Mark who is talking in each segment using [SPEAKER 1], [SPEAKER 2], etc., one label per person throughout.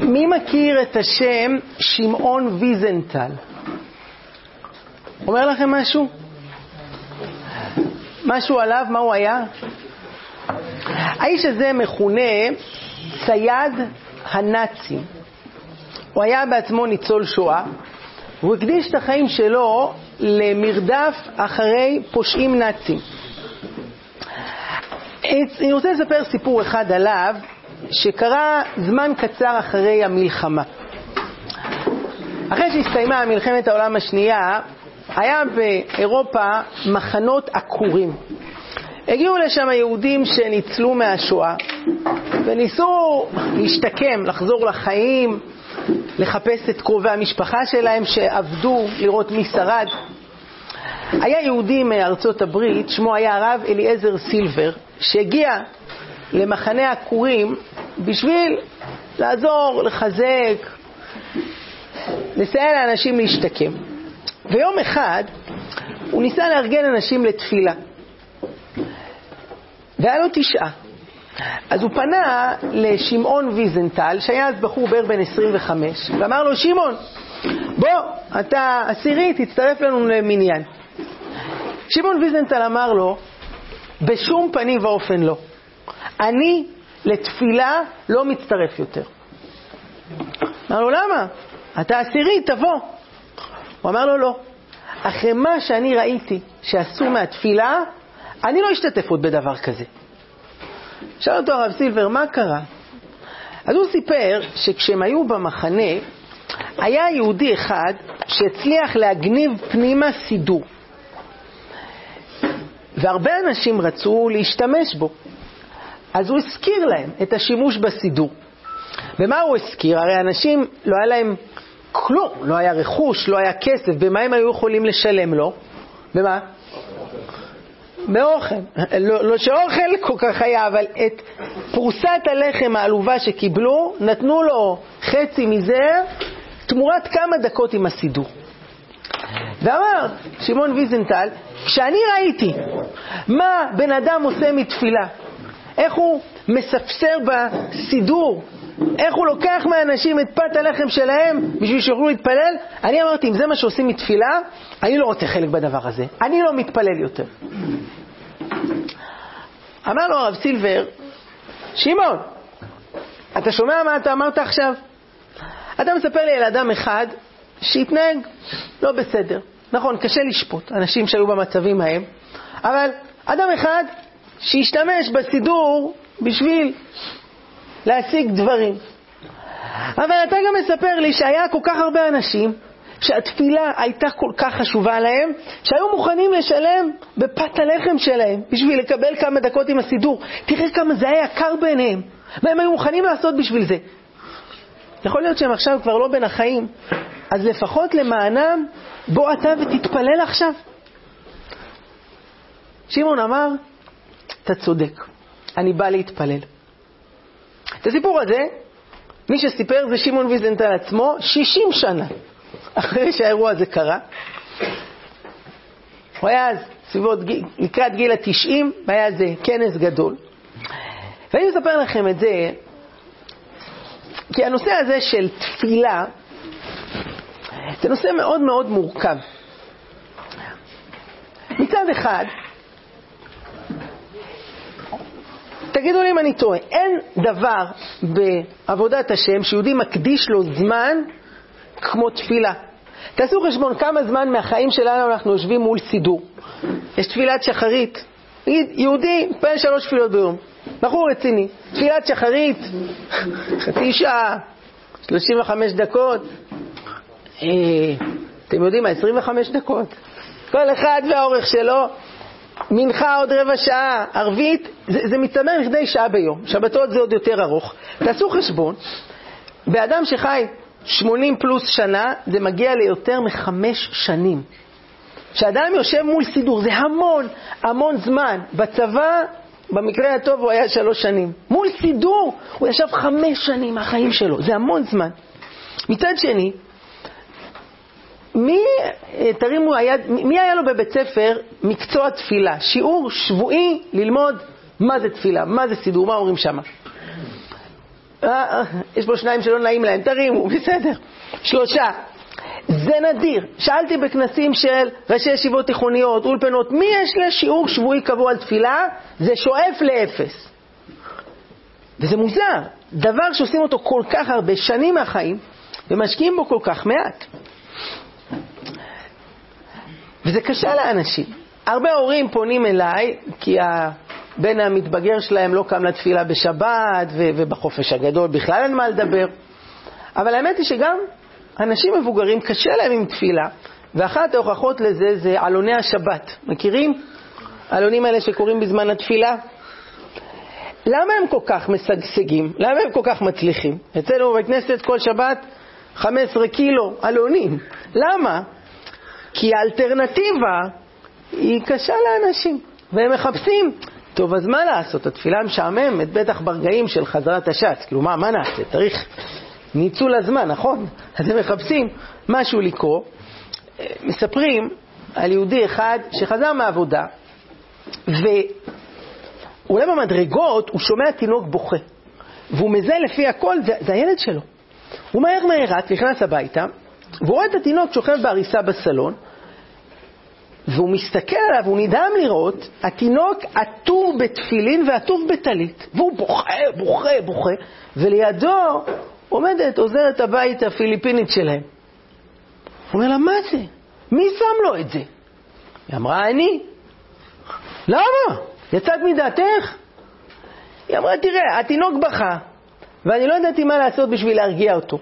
[SPEAKER 1] מי מכיר את השם שמעון ויזנטל? אומר לכם משהו? משהו עליו? מה הוא היה? האיש הזה מכונה צייד הנאצים. הוא היה בעצמו ניצול שואה, והוא הקדיש את החיים שלו למרדף אחרי פושעים נאצים. אני רוצה לספר סיפור אחד עליו, שקרה זמן קצר אחרי המלחמה. אחרי שהסתיימה מלחמת העולם השנייה, היה באירופה מחנות עקורים. הגיעו לשם יהודים שניצלו מהשואה וניסו להשתקם, לחזור לחיים, לחפש את קרובי המשפחה שלהם שעבדו, לראות מי שרד. היה יהודי מארצות הברית, שמו היה הרב אליעזר סילבר, שהגיע למחנה עקורים בשביל לעזור, לחזק, לסייע לאנשים להשתקם. ויום אחד הוא ניסה לארגן אנשים לתפילה. והיה לו תשעה. אז הוא פנה לשמעון ויזנטל, שהיה אז בחור בערך בן 25, ואמר לו, שמעון, בוא, אתה עשירי, תצטרף לנו למניין. שמעון ויזנטל אמר לו, בשום פנים ואופן לא. אני לתפילה לא מצטרף יותר. אמר לו, למה? אתה עשירי, תבוא. הוא אמר לו, לא. אחרי מה שאני ראיתי שעשו מהתפילה, אני לא אשתתף עוד בדבר כזה. שאל אותו הרב סילבר, מה קרה? אז הוא סיפר שכשהם היו במחנה, היה יהודי אחד שהצליח להגניב פנימה סידור. והרבה אנשים רצו להשתמש בו. אז הוא הזכיר להם את השימוש בסידור. ומה הוא הזכיר? הרי אנשים, לא היה להם כלום, לא היה רכוש, לא היה כסף, במה הם היו יכולים לשלם לו? במה? מאוכל. לא, לא שאוכל כל כך היה, אבל את פרוסת הלחם העלובה שקיבלו, נתנו לו חצי מזה תמורת כמה דקות עם הסידור. ואמר שמעון ויזנטל, כשאני ראיתי מה בן אדם עושה מתפילה, איך הוא מספסר בסידור, איך הוא לוקח מהאנשים את פת הלחם שלהם בשביל שיוכלו להתפלל, אני אמרתי, אם זה מה שעושים מתפילה, אני לא רוצה חלק בדבר הזה, אני לא מתפלל יותר. אמר לו הרב סילבר, שמעון, אתה שומע מה אתה אמרת עכשיו? אתה מספר לי על אדם אחד שהתנהג לא בסדר. נכון, קשה לשפוט אנשים שהיו במצבים ההם, אבל אדם אחד שהשתמש בסידור בשביל להשיג דברים. אבל אתה גם מספר לי שהיה כל כך הרבה אנשים שהתפילה הייתה כל כך חשובה להם, שהיו מוכנים לשלם בפת הלחם שלהם בשביל לקבל כמה דקות עם הסידור. תראה כמה זה היה יקר בעיניהם, והם היו מוכנים לעשות בשביל זה. יכול להיות שהם עכשיו כבר לא בין החיים, אז לפחות למענם, בוא אתה ותתפלל עכשיו. שמעון אמר, אתה צודק, אני בא להתפלל. את הסיפור הזה, מי שסיפר זה שמעון ויזנטל עצמו, 60 שנה אחרי שהאירוע הזה קרה. הוא היה אז סביבות, לקראת גיל התשעים, והיה איזה כנס גדול. ואני מספר לכם את זה, כי הנושא הזה של תפילה, זה נושא מאוד מאוד מורכב. מצד אחד, תגידו לי אם אני טועה, אין דבר בעבודת השם שיהודי מקדיש לו זמן כמו תפילה. תעשו חשבון כמה זמן מהחיים שלנו אנחנו יושבים מול סידור. יש תפילת שחרית. נגיד, יהודי מתפלל שלוש תפילות ביום. בחור רציני. תפילת שחרית, חצי שעה, 35 דקות. אה, אתם יודעים מה, 25 דקות. כל אחד והאורך שלו. מנחה עוד רבע שעה, ערבית, זה, זה מצטמר לכדי שעה ביום. שבתות זה עוד יותר ארוך. תעשו חשבון, באדם שחי 80 פלוס שנה, זה מגיע ליותר מחמש שנים. כשאדם יושב מול סידור, זה המון, המון זמן. בצבא, במקרה הטוב, הוא היה שלוש שנים. מול סידור, הוא ישב חמש שנים מהחיים שלו, זה המון זמן. מצד שני, מי, תרימו היד, מי היה לו בבית ספר מקצוע תפילה? שיעור שבועי ללמוד מה זה תפילה, מה זה סידור, מה אומרים שם? אה, יש פה שניים שלא נעים להם, תרימו, בסדר. שלושה. זה נדיר. שאלתי בכנסים של ראשי ישיבות תיכוניות, אולפנות, מי יש לשיעור שבועי קבוע על תפילה? זה שואף לאפס. וזה מוזר, דבר שעושים אותו כל כך הרבה שנים מהחיים, ומשקיעים בו כל כך מעט. וזה קשה לאנשים. הרבה הורים פונים אליי, כי הבן המתבגר שלהם לא קם לתפילה בשבת, ובחופש הגדול בכלל אין מה לדבר. אבל האמת היא שגם אנשים מבוגרים קשה להם עם תפילה, ואחת ההוכחות לזה זה עלוני השבת. מכירים? העלונים האלה שקורים בזמן התפילה? למה הם כל כך משגשגים? למה הם כל כך מצליחים? אצלנו בבית כנסת כל שבת 15 קילו עלונים. למה? כי האלטרנטיבה היא קשה לאנשים, והם מחפשים. טוב, אז מה לעשות? התפילה משעממת, בטח ברגעים של חזרת השץ. כאילו, מה, מה נעשה? צריך ניצול הזמן, נכון? אז הם מחפשים משהו לקרוא. מספרים על יהודי אחד שחזר מהעבודה, ואולי במדרגות הוא שומע תינוק בוכה, והוא מזהה לפי הכל, זה, זה הילד שלו. הוא מהר מהר רץ, נכנס הביתה, והוא רואה את התינוק שוכב בעריסה בסלון, והוא מסתכל עליו, הוא נדהם לראות, התינוק עטור בתפילין ועטור בטלית, והוא בוכה, בוכה, בוכה, ולידו עומדת עוזרת הבית הפיליפינית שלהם. הוא אומר לה, מה זה? מי שם לו את זה? היא אמרה, אני. למה? יצאת מדעתך? היא אמרה, תראה, התינוק בכה, ואני לא ידעתי מה לעשות בשביל להרגיע אותו.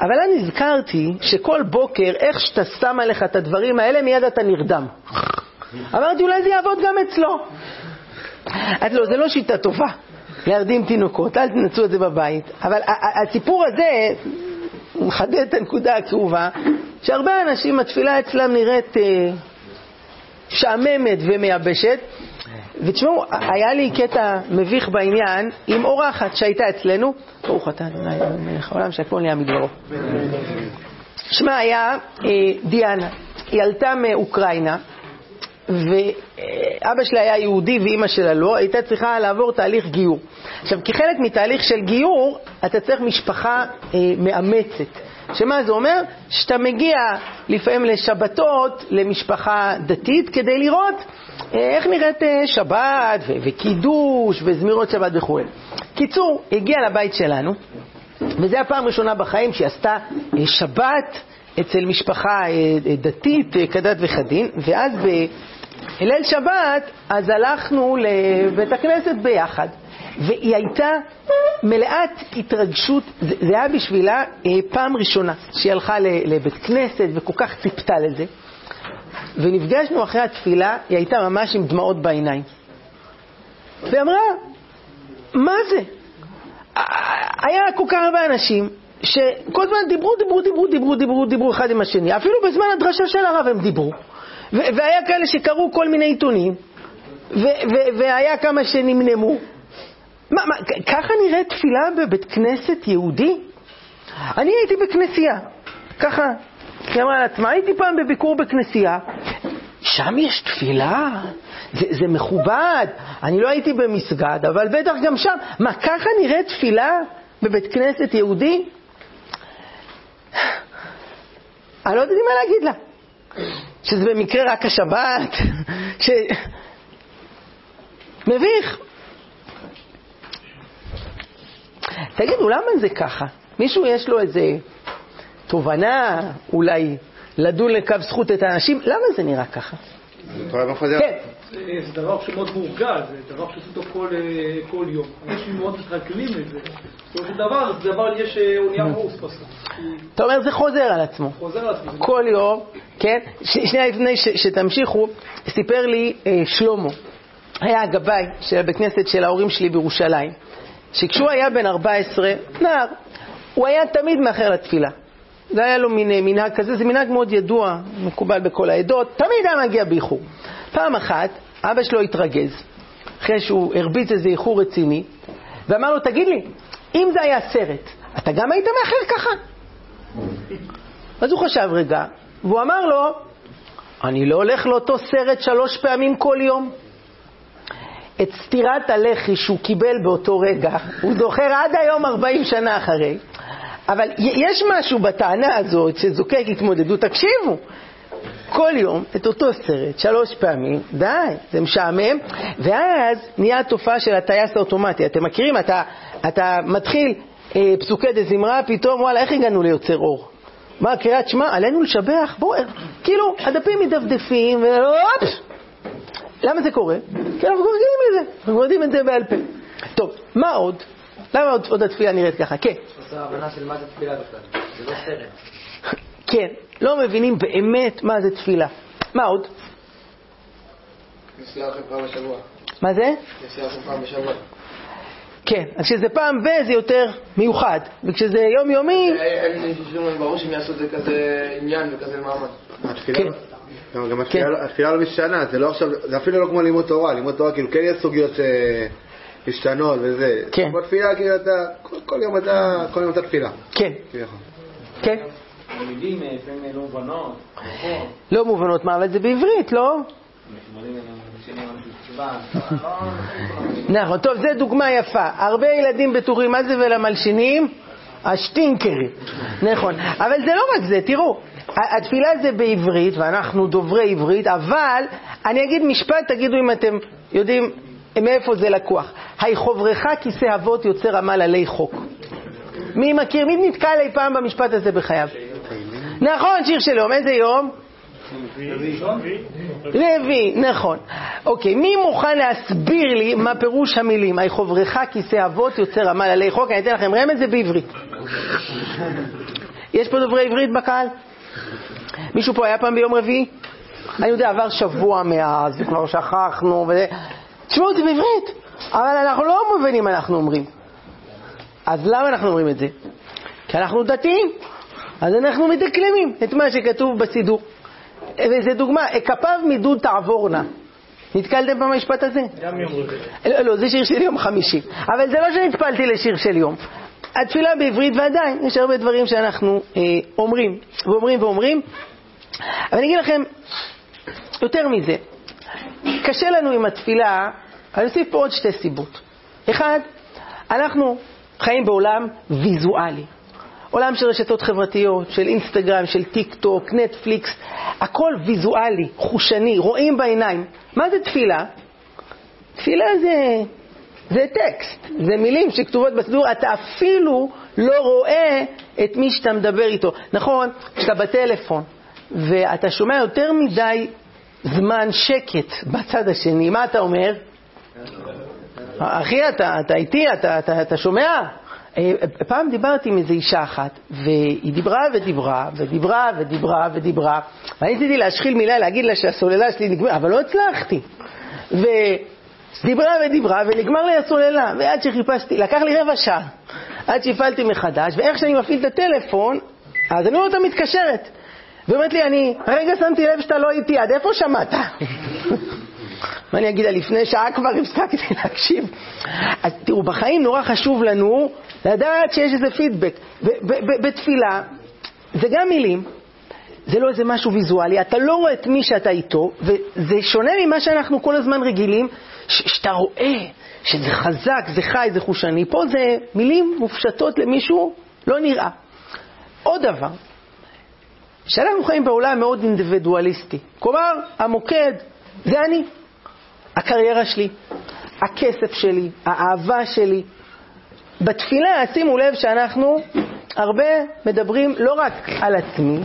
[SPEAKER 1] אבל אני נזכרתי שכל בוקר, איך שאתה שם עליך את הדברים האלה, מיד אתה נרדם. אמרתי, אולי זה יעבוד גם אצלו. אמרתי לו, זה לא שיטה טובה, להרדים תינוקות, אל תנצו את זה בבית. אבל הסיפור הזה מחדד את הנקודה הכאובה, שהרבה אנשים, התפילה אצלם נראית אה, שעממת ומייבשת, ותשמעו, היה לי קטע מביך בעניין עם אורחת שהייתה אצלנו, ברוך אתה אדוני מלך העולם שהכל נהיה מדברו. שמה היה אה, דיאנה, היא עלתה מאוקראינה, ואבא שלה היה יהודי ואימא שלה לא, הייתה צריכה לעבור תהליך גיור. עכשיו, כחלק מתהליך של גיור, אתה צריך משפחה אה, מאמצת. שמה זה אומר? שאתה מגיע לפעמים לשבתות למשפחה דתית כדי לראות אה, איך נראית אה, שבת ו- וקידוש וזמירות שבת וכו'. קיצור, הגיעה לבית שלנו, וזו הפעם הראשונה בחיים שהיא עשתה אה, שבת אצל משפחה דתית כדת וכדין, ואז בליל שבת אז הלכנו לבית הכנסת ביחד. והיא הייתה מלאת התרגשות, זה, היה בשבילה אה, פעם ראשונה שהיא הלכה לבית כנסת וכל כך ציפתה לזה. ונפגשנו אחרי התפילה, היא הייתה ממש עם דמעות בעיניים. והיא אמרה, מה זה? היה כל כך הרבה אנשים שכל הזמן דיברו, דיברו, דיברו, דיברו, דיברו, דיברו אחד עם השני. אפילו בזמן הדרשה של הרב הם דיברו. והיה כאלה שקראו כל מיני עיתונים, והיה כמה שנמנמו. מה, מה, ככה נראית תפילה בבית כנסת יהודי? אני הייתי בכנסייה, ככה. היא אמרה לעצמה, הייתי פעם בביקור בכנסייה, שם יש תפילה, זה, זה מכובד. אני לא הייתי במסגד, אבל בטח גם שם. מה, ככה נראית תפילה בבית כנסת יהודי? אני לא יודעת מה להגיד לה. שזה במקרה רק השבת, ש... מביך. תגידו, למה זה ככה? מישהו יש לו איזה תובנה, אולי לדון לקו זכות את האנשים? למה זה נראה ככה?
[SPEAKER 2] כן. זה דבר שמאוד מורגל, זה דבר שעושים אותו כל, אה, כל יום. אנשים מאוד מתרגלים לזה. בסופו של דבר, זה דבר, יש אונייה רוס בסוף.
[SPEAKER 1] אתה אומר, זה חוזר על עצמו.
[SPEAKER 2] חוזר על עצמו.
[SPEAKER 1] כל יום, כן? שנייה לפני שתמשיכו, סיפר לי אה, שלמה, היה הגבאי של הבית כנסת של ההורים שלי בירושלים. שכשהוא היה בן 14, נער, הוא היה תמיד מאחר לתפילה. זה היה לו מין מנהג כזה, זה מנהג מאוד ידוע, מקובל בכל העדות, תמיד היה מגיע באיחור. פעם אחת, אבא שלו התרגז, אחרי שהוא הרביץ איזה איחור רציני, ואמר לו, תגיד לי, אם זה היה סרט, אתה גם היית מאחר ככה? אז הוא חשב רגע, והוא אמר לו, אני לא הולך לאותו סרט שלוש פעמים כל יום. את סטירת הלחי שהוא קיבל באותו רגע, הוא זוכר עד היום 40 שנה אחרי, אבל יש משהו בטענה הזאת שזוקק התמודדות. תקשיבו, כל יום את אותו סרט, שלוש פעמים, די, זה משעמם, ואז נהיה התופעה של הטייס האוטומטי. אתם מכירים? אתה, אתה מתחיל אה, פסוקי דה זמרה, פתאום, וואלה, איך הגענו ליוצר אור? מה, קריאת שמע, עלינו לשבח? בואו, כאילו, הדפים מדפדפים, ואופ! למה זה קורה? כי אנחנו כבר רגילים לזה, אנחנו יודעים את זה בעל פה. טוב, מה עוד? למה עוד, עוד התפילה נראית ככה? כן.
[SPEAKER 3] חוסר הבנה של מה זה תפילה בכלל, זה לא סרט.
[SPEAKER 1] כן, לא מבינים באמת מה זה תפילה. מה עוד?
[SPEAKER 3] נסיעה לכם פעם בשבוע.
[SPEAKER 1] מה זה?
[SPEAKER 3] נסיעה לכם פעם בשבוע.
[SPEAKER 1] כן, אז כשזה פעם ב זה יותר מיוחד, וכשזה יומיומי,
[SPEAKER 3] אין לי שום ברור שהם יעשו את זה כזה עניין וכזה מעמד.
[SPEAKER 1] כן.
[SPEAKER 4] גם, גם התפילה, לא משתנה, זה לא עכשיו, זה אפילו לא כמו לימוד תורה, לימוד תורה כאילו כן יש סוגיות שמשתנות וזה.
[SPEAKER 1] כן.
[SPEAKER 4] כמו תפילה כאילו אתה, כל, יום אתה, כל יום אתה תפילה.
[SPEAKER 1] כן. כן,
[SPEAKER 3] מילים לפעמים לא מובנות, נכון.
[SPEAKER 1] לא מובנות מה, אבל זה בעברית, לא? נכון, טוב, זו דוגמה יפה. הרבה ילדים בטוחים, מה זה ולמלשינים? השטינקרים. נכון. אבל זה לא רק זה, תראו, התפילה זה בעברית, ואנחנו דוברי עברית, אבל אני אגיד משפט, תגידו אם אתם יודעים מאיפה זה לקוח. היחוברך כיסא אבות יוצר עמל עלי חוק. מי מכיר, מי נתקל אי פעם במשפט הזה בחייו? נכון, שיר של יום, איזה יום? רביעי, נכון. אוקיי, מי מוכן להסביר לי מה פירוש המילים? היחוברך כיסא אבות יוצר עמל עלי חוק? אני אתן לכם רמז, זה בעברית. יש פה דוברי עברית בקהל? מישהו פה היה פעם ביום רביעי? אני יודע, עבר שבוע מאז, כבר שכחנו, וזה... תשמעו, זה בעברית, אבל אנחנו לא מבינים מה אנחנו אומרים. אז למה אנחנו אומרים את זה? כי אנחנו דתיים, אז אנחנו מדקלמים את מה שכתוב בסידור. וזו דוגמה, כפיו מדוד תעבורנה. נתקלתם במשפט הזה?
[SPEAKER 2] גם יום רביעי.
[SPEAKER 1] לא, לא, זה שיר של יום חמישי. אבל זה לא שנטפלתי לשיר של יום. התפילה בעברית, ועדיין, יש הרבה דברים שאנחנו אה, אומרים, ואומרים ואומרים. אבל אני אגיד לכם, יותר מזה, קשה לנו עם התפילה, אני אוסיף פה עוד שתי סיבות. אחד, אנחנו חיים בעולם ויזואלי. עולם של רשתות חברתיות, של אינסטגרם, של טיק טוק, נטפליקס, הכל ויזואלי, חושני, רואים בעיניים. מה זה תפילה? תפילה זה, זה טקסט, זה מילים שכתובות בסידור, אתה אפילו לא רואה את מי שאתה מדבר איתו. נכון, כשאתה בטלפון ואתה שומע יותר מדי זמן שקט בצד השני, מה אתה אומר? אחי, אתה, אתה איתי, אתה, אתה, אתה שומע? אה, פעם דיברתי עם איזו אישה אחת, והיא דיברה ודיברה, ודיברה ודיברה ודיברה, ואני ניסיתי להשחיל מילה, להגיד לה שהסוללה שלי נגמרה, אבל לא הצלחתי. ודיברה ודיברה, ונגמר לי הסוללה, ועד שחיפשתי, לקח לי רבע שעה, עד שהפעלתי מחדש, ואיך שאני מפעיל את הטלפון, אז אני רואה אותה מתקשרת. ואומרת לי, אני הרגע שמתי לב שאתה לא איתי, עד איפה שמעת? מה אני אגיד לפני שעה כבר הפסקתי להקשיב. אז תראו, בחיים נורא חשוב לנו לדעת שיש איזה פידבק. בתפילה, זה גם מילים, זה לא איזה משהו ויזואלי, אתה לא רואה את מי שאתה איתו, וזה שונה ממה שאנחנו כל הזמן רגילים, שאתה רואה שזה חזק, זה חי, זה חושני. פה זה מילים מופשטות למישהו, לא נראה. עוד דבר, שאנחנו חיים בעולם מאוד אינדיבידואליסטי. כלומר, המוקד זה אני. הקריירה שלי, הכסף שלי, האהבה שלי. בתפילה, שימו לב שאנחנו הרבה מדברים לא רק על עצמי,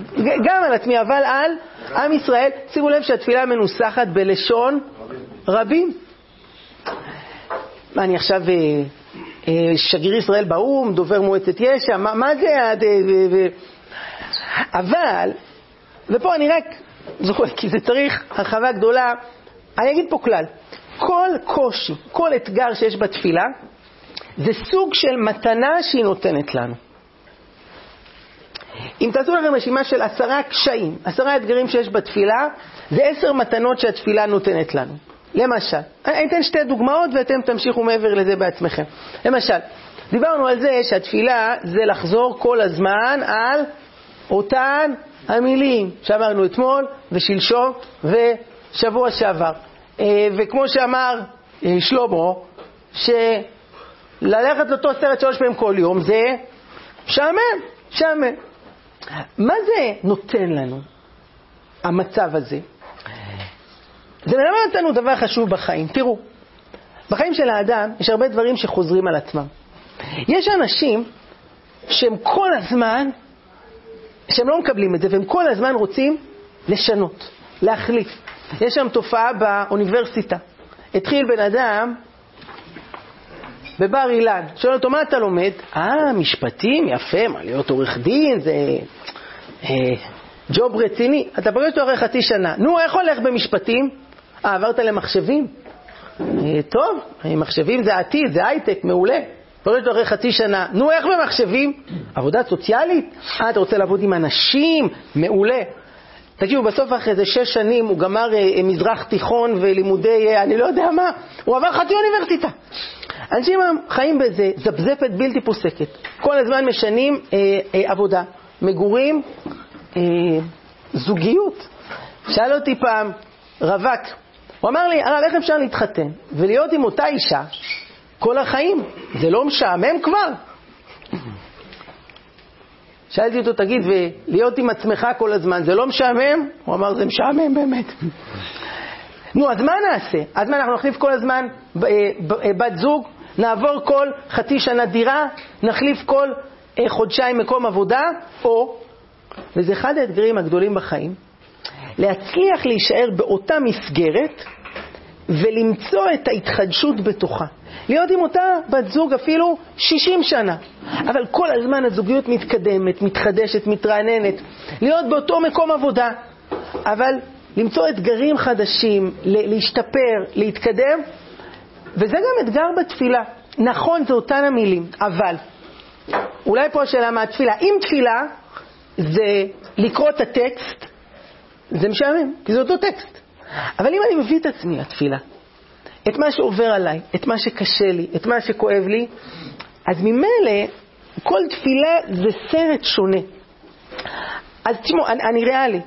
[SPEAKER 1] גם על עצמי, אבל על עם ישראל. שימו לב שהתפילה מנוסחת בלשון רבים. מה, אני עכשיו אה, אה, שגריר ישראל באו"ם, דובר מועצת יש"ע, מה, מה זה? אה, ו- ו- אבל, ופה אני רק זוכר, כי זה צריך הרחבה גדולה, אני אגיד פה כלל, כל קושי, כל אתגר שיש בתפילה, זה סוג של מתנה שהיא נותנת לנו. אם תעשו לכם רשימה של עשרה קשיים, עשרה אתגרים שיש בתפילה, זה עשר מתנות שהתפילה נותנת לנו. למשל, אני אתן שתי דוגמאות ואתם תמשיכו מעבר לזה בעצמכם. למשל, דיברנו על זה שהתפילה זה לחזור כל הזמן על אותן המילים שאמרנו אתמול ושלשום ושבוע שעבר. אה, וכמו שאמר אה, שלמה, שללכת לאותו סרט שלוש פעמים כל יום זה משעמם, משעמם. מה זה נותן לנו, המצב הזה? זה מלמד אותנו דבר חשוב בחיים. תראו, בחיים של האדם יש הרבה דברים שחוזרים על עצמם. יש אנשים שהם כל הזמן, שהם לא מקבלים את זה, והם כל הזמן רוצים לשנות, להחליף. יש שם תופעה באוניברסיטה. התחיל בן אדם בבר אילן, שואל אותו, מה אתה לומד? אה, משפטים, יפה, מה, להיות עורך דין, זה אה, ג'וב רציני. אתה פוגש אותו אחרי חצי שנה. נו, איך הולך במשפטים? אה, עברת למחשבים? אה, טוב, מחשבים זה עתיד, זה הייטק, מעולה. פוגש אותו אחרי חצי שנה. נו, איך במחשבים? עבודה סוציאלית? אה, אתה רוצה לעבוד עם אנשים? מעולה. תקשיבו, בסוף אחרי איזה שש שנים הוא גמר אה, מזרח תיכון ולימודי, אה, אני לא יודע מה, הוא עבר חצי אוניברסיטה. אנשים חיים באיזה זפזפת בלתי פוסקת. כל הזמן משנים אה, אה, עבודה, מגורים, אה, זוגיות. שאל אותי פעם רווק, הוא אמר לי, הרב, איך אפשר להתחתן ולהיות עם אותה אישה כל החיים? זה לא משעמם כבר? שאלתי אותו, תגיד, ולהיות עם עצמך כל הזמן, זה לא משעמם? הוא אמר, זה משעמם באמת. נו, אז מה נעשה? אז מה, אנחנו נחליף כל הזמן אה, אה, בת זוג? נעבור כל חצי שנה דירה? נחליף כל אה, חודשיים מקום עבודה? או, וזה אחד האתגרים הגדולים בחיים, להצליח להישאר באותה מסגרת ולמצוא את ההתחדשות בתוכה. להיות עם אותה בת זוג אפילו 60 שנה, אבל כל הזמן הזוגיות מתקדמת, מתחדשת, מתרעננת. להיות באותו מקום עבודה, אבל למצוא אתגרים חדשים, להשתפר, להתקדם, וזה גם אתגר בתפילה. נכון, זה אותן המילים, אבל אולי פה השאלה מה התפילה. אם תפילה זה לקרוא את הטקסט, זה משעמם, כי זה אותו טקסט. אבל אם אני מביא את עצמי לתפילה, את מה שעובר עליי, את מה שקשה לי, את מה שכואב לי, אז ממילא כל תפילה זה סרט שונה. אז תשמעו, אני, אני ריאלי,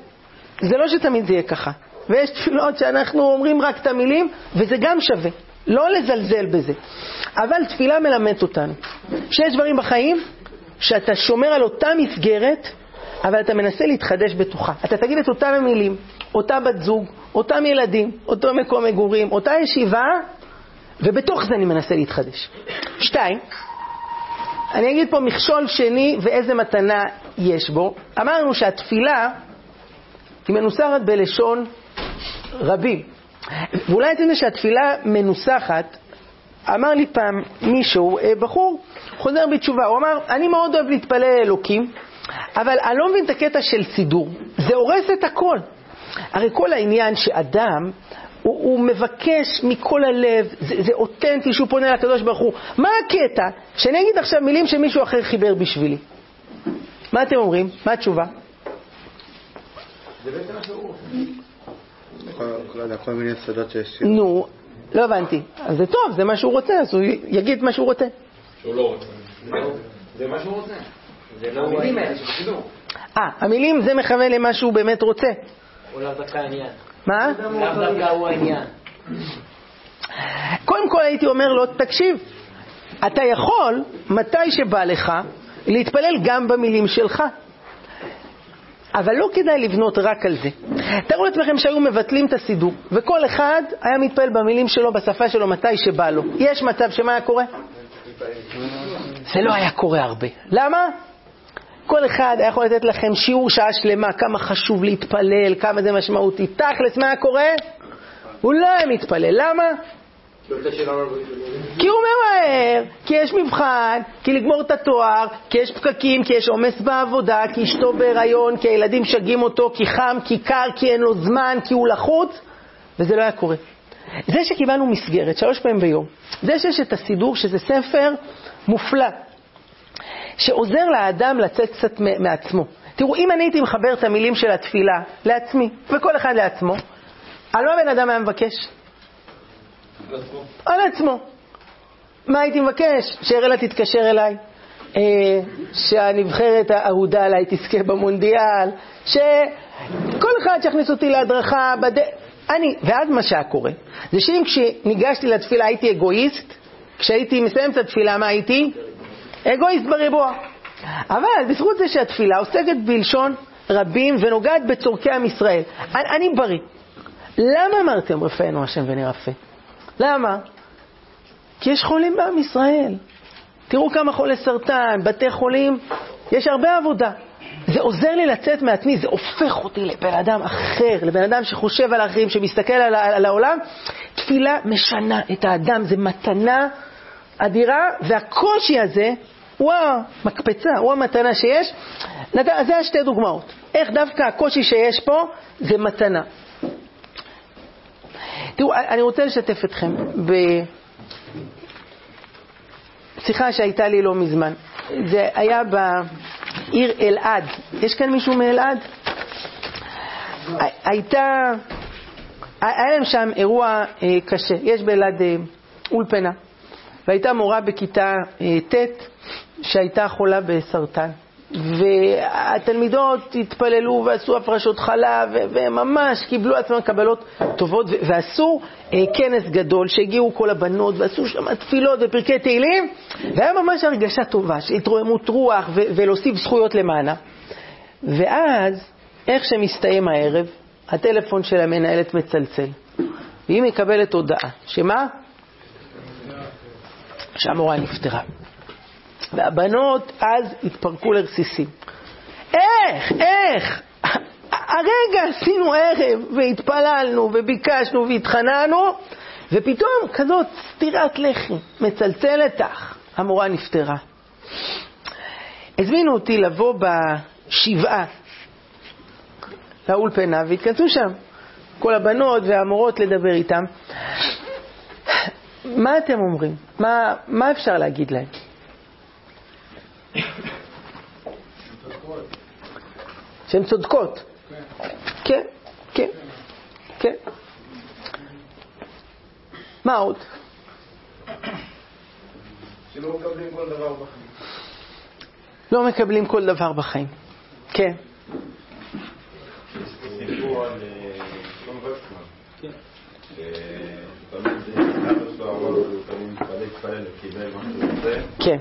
[SPEAKER 1] זה לא שתמיד זה יהיה ככה. ויש תפילות שאנחנו אומרים רק את המילים, וזה גם שווה. לא לזלזל בזה. אבל תפילה מלמדת אותנו שיש דברים בחיים שאתה שומר על אותה מסגרת, אבל אתה מנסה להתחדש בתוכה. אתה תגיד את אותם המילים, אותה בת זוג, אותם ילדים, אותו מקום מגורים, אותה ישיבה, ובתוך זה אני מנסה להתחדש. שתיים, אני אגיד פה מכשול שני ואיזה מתנה יש בו. אמרנו שהתפילה היא מנוסחת בלשון רבים. ואולי אתם יודעים שהתפילה מנוסחת, אמר לי פעם מישהו, אה, בחור, חוזר בתשובה, הוא אמר, אני מאוד אוהב להתפלל לאלוקים, אבל אני לא מבין את הקטע של סידור, זה הורס את הכל. הרי כל העניין שאדם, הוא, הוא מבקש מכל הלב, זה, זה אותנטי שהוא פונה לקדוש ברוך הוא. מה הקטע? שאני אגיד עכשיו מילים שמישהו אחר חיבר בשבילי. מה אתם אומרים? מה התשובה?
[SPEAKER 4] זה בעצם השיעור. כל מיני סודות שיש.
[SPEAKER 1] נו, לא הבנתי. אז זה טוב, זה מה שהוא רוצה, אז הוא יגיד מה שהוא רוצה.
[SPEAKER 5] שהוא לא רוצה. זה מה שהוא רוצה. זה לא המילים האלה שבשידור.
[SPEAKER 1] אה, המילים זה מכוון למה שהוא באמת רוצה.
[SPEAKER 5] הוא לאו דווקא העניין.
[SPEAKER 1] מה?
[SPEAKER 5] לאו דווקא הוא העניין.
[SPEAKER 1] קודם כל הייתי אומר לו, תקשיב, אתה יכול, מתי שבא לך, להתפלל גם במילים שלך. אבל לא כדאי לבנות רק על זה. תארו לעצמכם שהיו מבטלים את הסידור, וכל אחד היה מתפלל במילים שלו, בשפה שלו, מתי שבא לו. יש מצב שמה היה קורה? זה לא היה קורה הרבה. למה? כל אחד היה יכול לתת לכם שיעור שעה שלמה, כמה חשוב להתפלל, כמה זה משמעותי. תכלס, מה קורה? הוא לא היה מתפלל. למה? כי הוא ממהר, כי יש מבחן, כי לגמור את התואר, כי יש פקקים, כי יש עומס בעבודה, כי אשתו בהיריון, כי הילדים שגים אותו, כי חם, כי קר, כי אין לו זמן, כי הוא לחוץ, וזה לא היה קורה. זה שקיבלנו מסגרת שלוש פעמים ביום, זה שיש את הסידור, שזה ספר מופלא, שעוזר לאדם לצאת קצת מעצמו. תראו, אם אני הייתי מחבר את המילים של התפילה לעצמי, וכל אחד לעצמו, על מה בן אדם היה מבקש? על עצמו. מה הייתי מבקש? שאראלה תתקשר אליי, אה, שהנבחרת האהודה עליי תזכה במונדיאל, שכל אחד שיכניס אותי להדרכה, בד... אני, ואז מה שהיה קורה, זה שאם כשניגשתי לתפילה הייתי אגואיסט, כשהייתי מסיים את התפילה, מה הייתי? אגואיסט בריבוע. אבל בזכות זה שהתפילה עוסקת בלשון רבים ונוגעת בצורכי עם ישראל, אני, אני בריא. למה אמרתם רפאנו השם ונרפא? למה? כי יש חולים בעם ישראל. תראו כמה חולי סרטן, בתי חולים, יש הרבה עבודה. זה עוזר לי לצאת מעצמי, זה הופך אותי לבן אדם אחר, לבן אדם שחושב על האחרים, שמסתכל על, על העולם. תפילה משנה את האדם, זה מתנה אדירה, והקושי הזה הוא המקפצה, הוא המתנה שיש. זה השתי דוגמאות. איך דווקא הקושי שיש פה זה מתנה. תראו, אני רוצה לשתף אתכם בשיחה שהייתה לי לא מזמן. זה היה בעיר אלעד. יש כאן מישהו מאלעד? הייתה, היה להם שם אירוע אה, קשה. יש באלעד אה, אולפנה, והייתה מורה בכיתה אה, ט' שהייתה חולה בסרטן. והתלמידות התפללו ועשו הפרשות חלב, וממש קיבלו עצמם קבלות טובות, ועשו אה, כנס גדול, שהגיעו כל הבנות, ועשו שם תפילות ופרקי תהילים, והיה ממש הרגשה טובה, התרוממות רוח ולהוסיף זכויות למענה. ואז, איך שמסתיים הערב, הטלפון של המנהלת מצלצל, והיא מקבלת הודעה, שמה? שהמורה נפטרה. והבנות אז התפרקו לרסיסים. איך? איך? הרגע עשינו ערב והתפללנו וביקשנו והתחננו, ופתאום כזאת סטירת לחי מצלצלת לך, המורה נפטרה. הזמינו אותי לבוא בשבעה לאולפנה והתכנסו שם כל הבנות והמורות לדבר איתם. מה אתם אומרים? מה, מה אפשר להגיד להם? שהן צודקות. כן, כן, כן. מה עוד?
[SPEAKER 3] שלא מקבלים כל דבר בחיים.
[SPEAKER 1] לא מקבלים כל דבר בחיים. כן.
[SPEAKER 5] סיפור על אה, שלום וקסמן. שתמיד אבא שלו אמר לו שהוא תמיד מתפלל להתפלל וקיבל מה שהוא רוצה.
[SPEAKER 1] כן.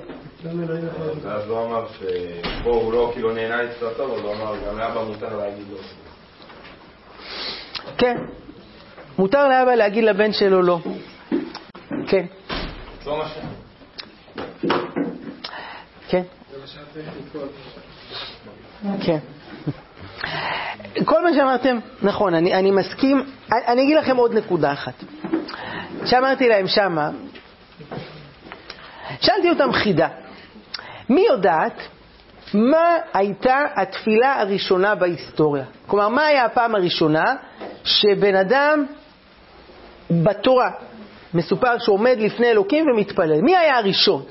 [SPEAKER 5] ואז הוא אמר שפה הוא לא כאילו נהנה אצלו טוב, אבל הוא אמר גם לאבא מותר להגיד לו.
[SPEAKER 1] כן. מותר לאבא להגיד לבן שלו לא. כן.
[SPEAKER 5] לא.
[SPEAKER 1] כן. כן. כל מה שאמרתם, נכון, אני, אני מסכים. אני, אני אגיד לכם עוד נקודה אחת. שאמרתי להם שמה, שאלתי אותם חידה. מי יודעת מה הייתה התפילה הראשונה בהיסטוריה? כלומר, מה היה הפעם הראשונה שבן אדם בתורה מסופר שהוא עומד לפני אלוקים ומתפלל? מי היה הראשון?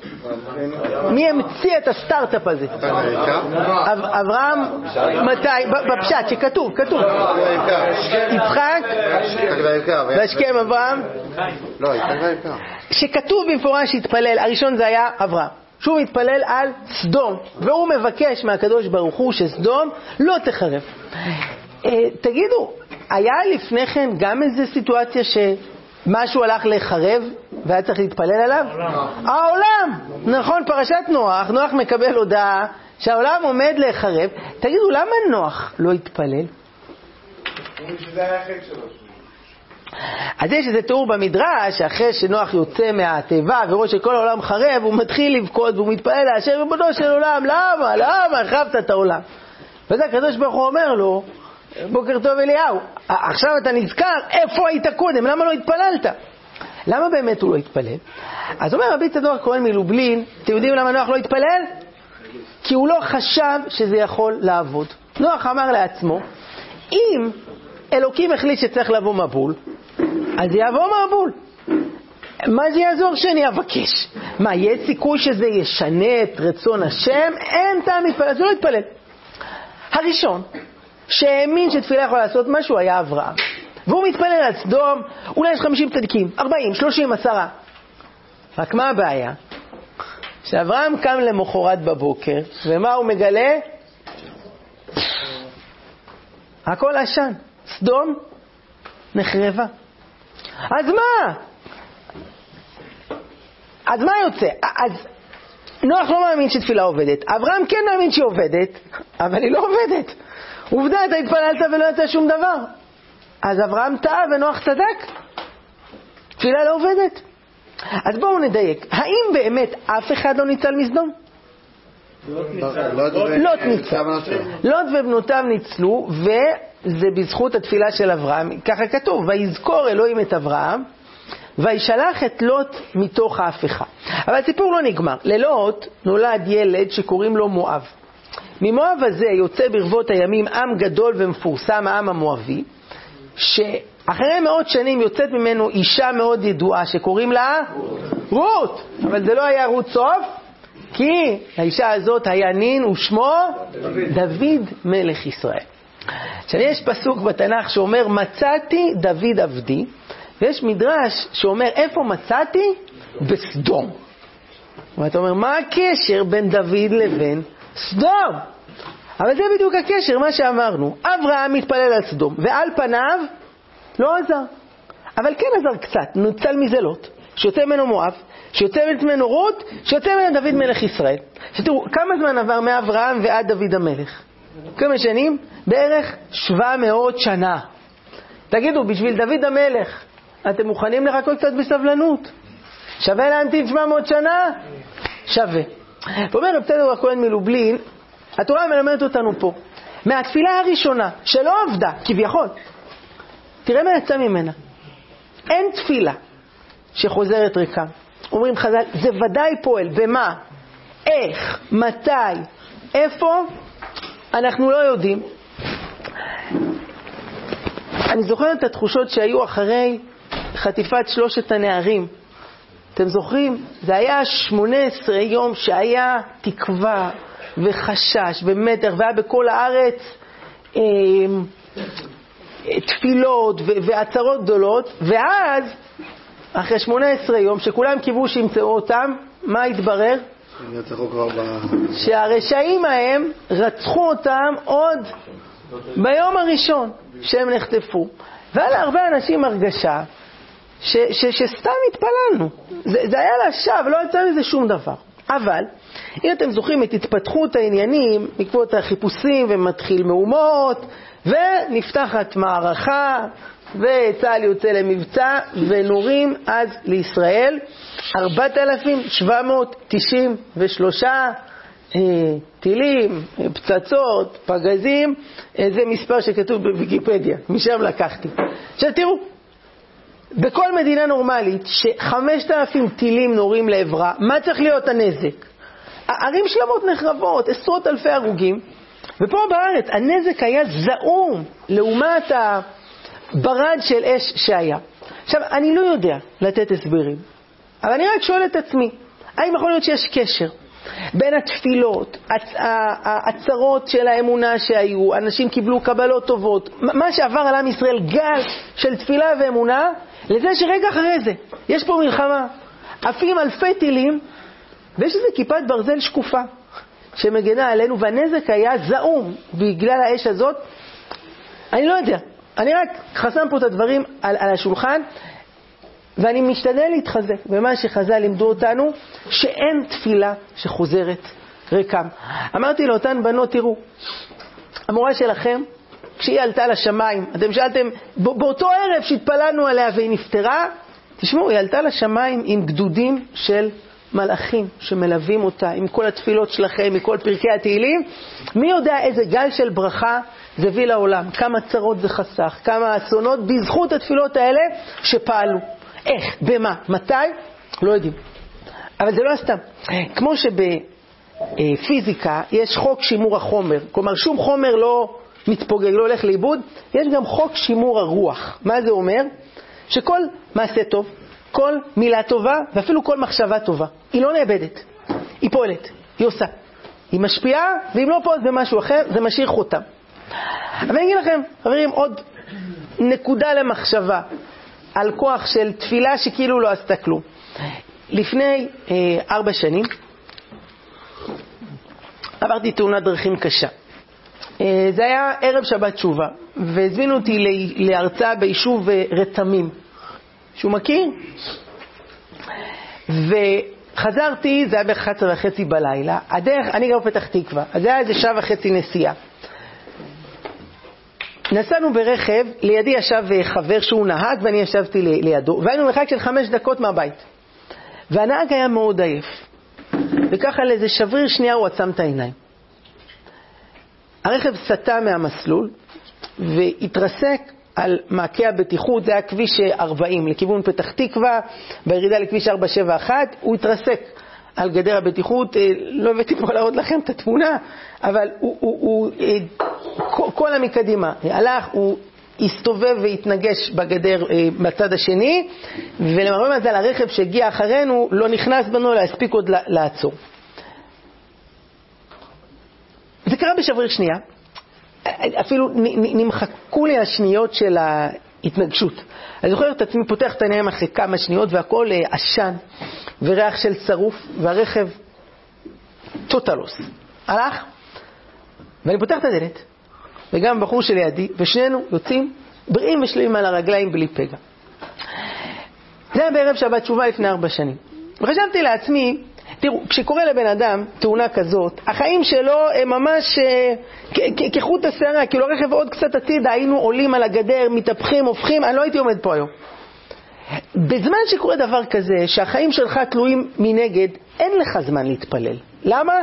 [SPEAKER 1] מי המציא את הסטארט-אפ הזה? אב- אברהם, מתי? בפשט, שכתוב, כתוב. יצחק, והשכם אברהם,
[SPEAKER 4] לא, והיקר.
[SPEAKER 1] שכתוב במפורש שהתפלל, הראשון זה היה אברהם. שהוא מתפלל על סדום, והוא מבקש מהקדוש ברוך הוא שסדום לא תחרב. אה, תגידו, היה לפני כן גם איזו סיטואציה שמשהו הלך לחרב והיה צריך להתפלל עליו? העולם. נכון, פרשת נוח, נוח מקבל הודעה שהעולם עומד להיחרב. תגידו, למה נוח לא התפלל? אז יש איזה תיאור במדרש, שאחרי שנוח יוצא מהתיבה ורואה שכל העולם חרב, הוא מתחיל לבכות והוא מתפלל להשם ריבונו של עולם, למה? למה החרבת את העולם? וזה הקדוש ברוך הוא אומר לו, בוקר טוב אליהו, עכשיו אתה נזכר, איפה היית קודם? למה לא התפללת? למה באמת הוא לא התפלל? אז אומר רבי צדוק הכהן מלובלין, אתם יודעים למה נוח לא התפלל? כי הוא לא חשב שזה יכול לעבוד. נוח אמר לעצמו, אם אלוקים החליט שצריך לבוא מבול, אז יבוא מבול. מה זה יעזור שאני אבקש? מה, יש סיכוי שזה ישנה את רצון השם? אין טעם להתפלל, אז הוא לא יתפלל. הראשון שהאמין שתפילה יכולה לעשות משהו היה אברהם. והוא מתפלל על סדום, אולי יש 50 צדיקים, 40, 30, 10. רק מה הבעיה? שאברהם קם למחרת בבוקר, ומה הוא מגלה? הכל עשן. סדום נחרבה. אז מה? אז מה יוצא? אז נוח לא מאמין שתפילה עובדת. אברהם כן מאמין שהיא עובדת, אבל היא לא עובדת. עובדה, אתה התפללת ולא יצא שום דבר. אז אברהם טעה ונוח צדק. תפילה לא עובדת. אז בואו נדייק. האם באמת אף אחד לא ניצל מסדום? לוט ניצל. לוט ובנותיו ניצלו, וזה בזכות התפילה של אברהם. ככה כתוב, ויזכור אלוהים את אברהם, וישלח את לוט מתוך ההפכה. אבל הסיפור לא נגמר. ללוט נולד ילד שקוראים לו מואב. ממואב הזה יוצא ברבות הימים עם גדול ומפורסם, העם המואבי, שאחרי מאות שנים יוצאת ממנו אישה מאוד ידועה שקוראים לה רות, אבל זה לא היה רות סוף, כי האישה הזאת היה נין ושמו דוד, דוד מלך ישראל. עכשיו יש פסוק בתנ"ך שאומר מצאתי דוד עבדי, ויש מדרש שאומר איפה מצאתי? בסדום. ואתה אומר, מה הקשר בין דוד לבין סדום? אבל זה בדיוק הקשר, מה שאמרנו. אברהם מתפלל על סדום, ועל פניו לא עזר. אבל כן עזר קצת, נוצל מזה לוט, שיוצא ממנו מואב, שיוצא ממנו רות, שיוצא ממנו דוד מלך ישראל. שתראו, כמה זמן עבר מאברהם ועד דוד המלך? כמה שנים? בערך 700 שנה. תגידו, בשביל דוד המלך, אתם מוכנים לחכות קצת בסבלנות? שווה להמתין 700 שנה? שווה. ואומר רב צדוק הכהן מלובלין, התורה מלמדת אותנו פה, מהתפילה הראשונה, שלא עבדה, כביכול, תראה מה יצא ממנה. אין תפילה שחוזרת ריקה. אומרים חז"ל, זה ודאי פועל. במה? איך? מתי? איפה? אנחנו לא יודעים. אני זוכר את התחושות שהיו אחרי חטיפת שלושת הנערים. אתם זוכרים? זה היה 18 יום שהיה תקווה וחשש ומתח, והיה בכל הארץ אה, תפילות ועצרות גדולות, ואז, אחרי 18 יום, שכולם קיוו שימצאו אותם, מה התברר? שהרשעים ההם רצחו אותם עוד ביום הראשון שהם נחטפו. והיה להרבה אנשים הרגשה ש, ש, שסתם התפללנו. זה, זה היה לשווא, לא יצא מזה שום דבר. אבל, אם אתם זוכרים את התפתחות העניינים בעקבות החיפושים ומתחיל מהומות, ונפתחת מערכה, וצה"ל יוצא למבצע, ונורים אז לישראל 4,793 אה, טילים, פצצות, פגזים, אה, זה מספר שכתוב בוויקיפדיה, משם לקחתי. עכשיו תראו, בכל מדינה נורמלית ש-5,000 טילים נורים לעברה, מה צריך להיות הנזק? ערים שלמות נחרבות, עשרות אלפי הרוגים, ופה בארץ הנזק היה זעום לעומת הברד של אש שהיה. עכשיו, אני לא יודע לתת הסברים, אבל אני רק שואל את עצמי, האם יכול להיות שיש קשר בין התפילות, הצרות של האמונה שהיו, אנשים קיבלו קבלות טובות, מה שעבר על עם ישראל, גל של תפילה ואמונה, לזה שרגע אחרי זה, יש פה מלחמה, עפים אלפי טילים, ויש איזו כיפת ברזל שקופה שמגנה עלינו, והנזק היה זעום בגלל האש הזאת. אני לא יודע, אני רק חסם פה את הדברים על, על השולחן, ואני משתדל להתחזק במה שחז"ל לימדו אותנו, שאין תפילה שחוזרת ריקם. אמרתי לאותן בנות, תראו, המורה שלכם, כשהיא עלתה לשמיים, אתם שאלתם, באותו ערב שהתפללנו עליה והיא נפטרה, תשמעו, היא עלתה לשמיים עם גדודים של מלאכים שמלווים אותה, עם כל התפילות שלכם, מכל פרקי התהילים. מי יודע איזה גל של ברכה זה הביא לעולם, כמה צרות זה חסך, כמה אסונות, בזכות התפילות האלה שפעלו. איך, במה, מתי, לא יודעים. אבל זה לא סתם. כמו שבפיזיקה יש חוק שימור החומר, כלומר שום חומר לא מתפוגג, לא הולך לאיבוד, יש גם חוק שימור הרוח. מה זה אומר? שכל מעשה טוב, כל מילה טובה ואפילו כל מחשבה טובה, היא לא נאבדת, היא פועלת, היא עושה. היא משפיעה, ואם לא פה אז במשהו אחר, זה משאיר חותם. אבל אני אגיד לכם, חברים, עוד נקודה למחשבה על כוח של תפילה שכאילו לא עשתה כלום. לפני אה, ארבע שנים עברתי תאונת דרכים קשה. אה, זה היה ערב שבת תשובה, והזמינו אותי להרצאה ביישוב אה, רתמים, שהוא מכיר? וחזרתי, זה היה ב-11 וחצי בלילה, הדרך, אני גר בפתח תקווה, אז זה היה איזה שעה וחצי נסיעה. נסענו ברכב, לידי ישב אה, חבר שהוא נהג ואני ישבתי לידו, והיינו מרחק של חמש דקות מהבית. והנהג היה מאוד עייף, וככה לאיזה שבריר שנייה הוא עצם את העיניים. הרכב סטה מהמסלול והתרסק על מעקה הבטיחות, זה היה כביש 40 לכיוון פתח תקווה, בירידה לכביש 471, הוא התרסק על גדר הבטיחות, אה, לא הבאתי פה להראות לכם את התמונה, אבל הוא, הוא, הוא אה, כל- המקדימה הלך, הוא הסתובב והתנגש בגדר אה, בצד השני, ולמרבה מזל הרכב שהגיע אחרינו לא נכנס בנו, אלא הספיק עוד לעצור. זה קרה בשבריר שנייה, אפילו נמחקו לי השניות של ההתנגשות. אני זוכר את עצמי פותח את העיניים אחרי כמה שניות והכל אה, עשן וריח של שרוף והרכב טוטלוס. הלך, ואני פותח את הדלת, וגם בחור שלידי, ושנינו יוצאים בריאים ושלמים על הרגליים בלי פגע. זה היה בערב שבת תשובה לפני ארבע שנים. וחשבתי לעצמי, תראו, כשקורה לבן אדם תאונה כזאת, החיים שלו הם ממש אה, כחוט השערה, כאילו הרכב עוד קצת עתידה, היינו עולים על הגדר, מתהפכים, הופכים, אני לא הייתי עומד פה היום. בזמן שקורה דבר כזה, שהחיים שלך תלויים מנגד, אין לך זמן להתפלל. למה?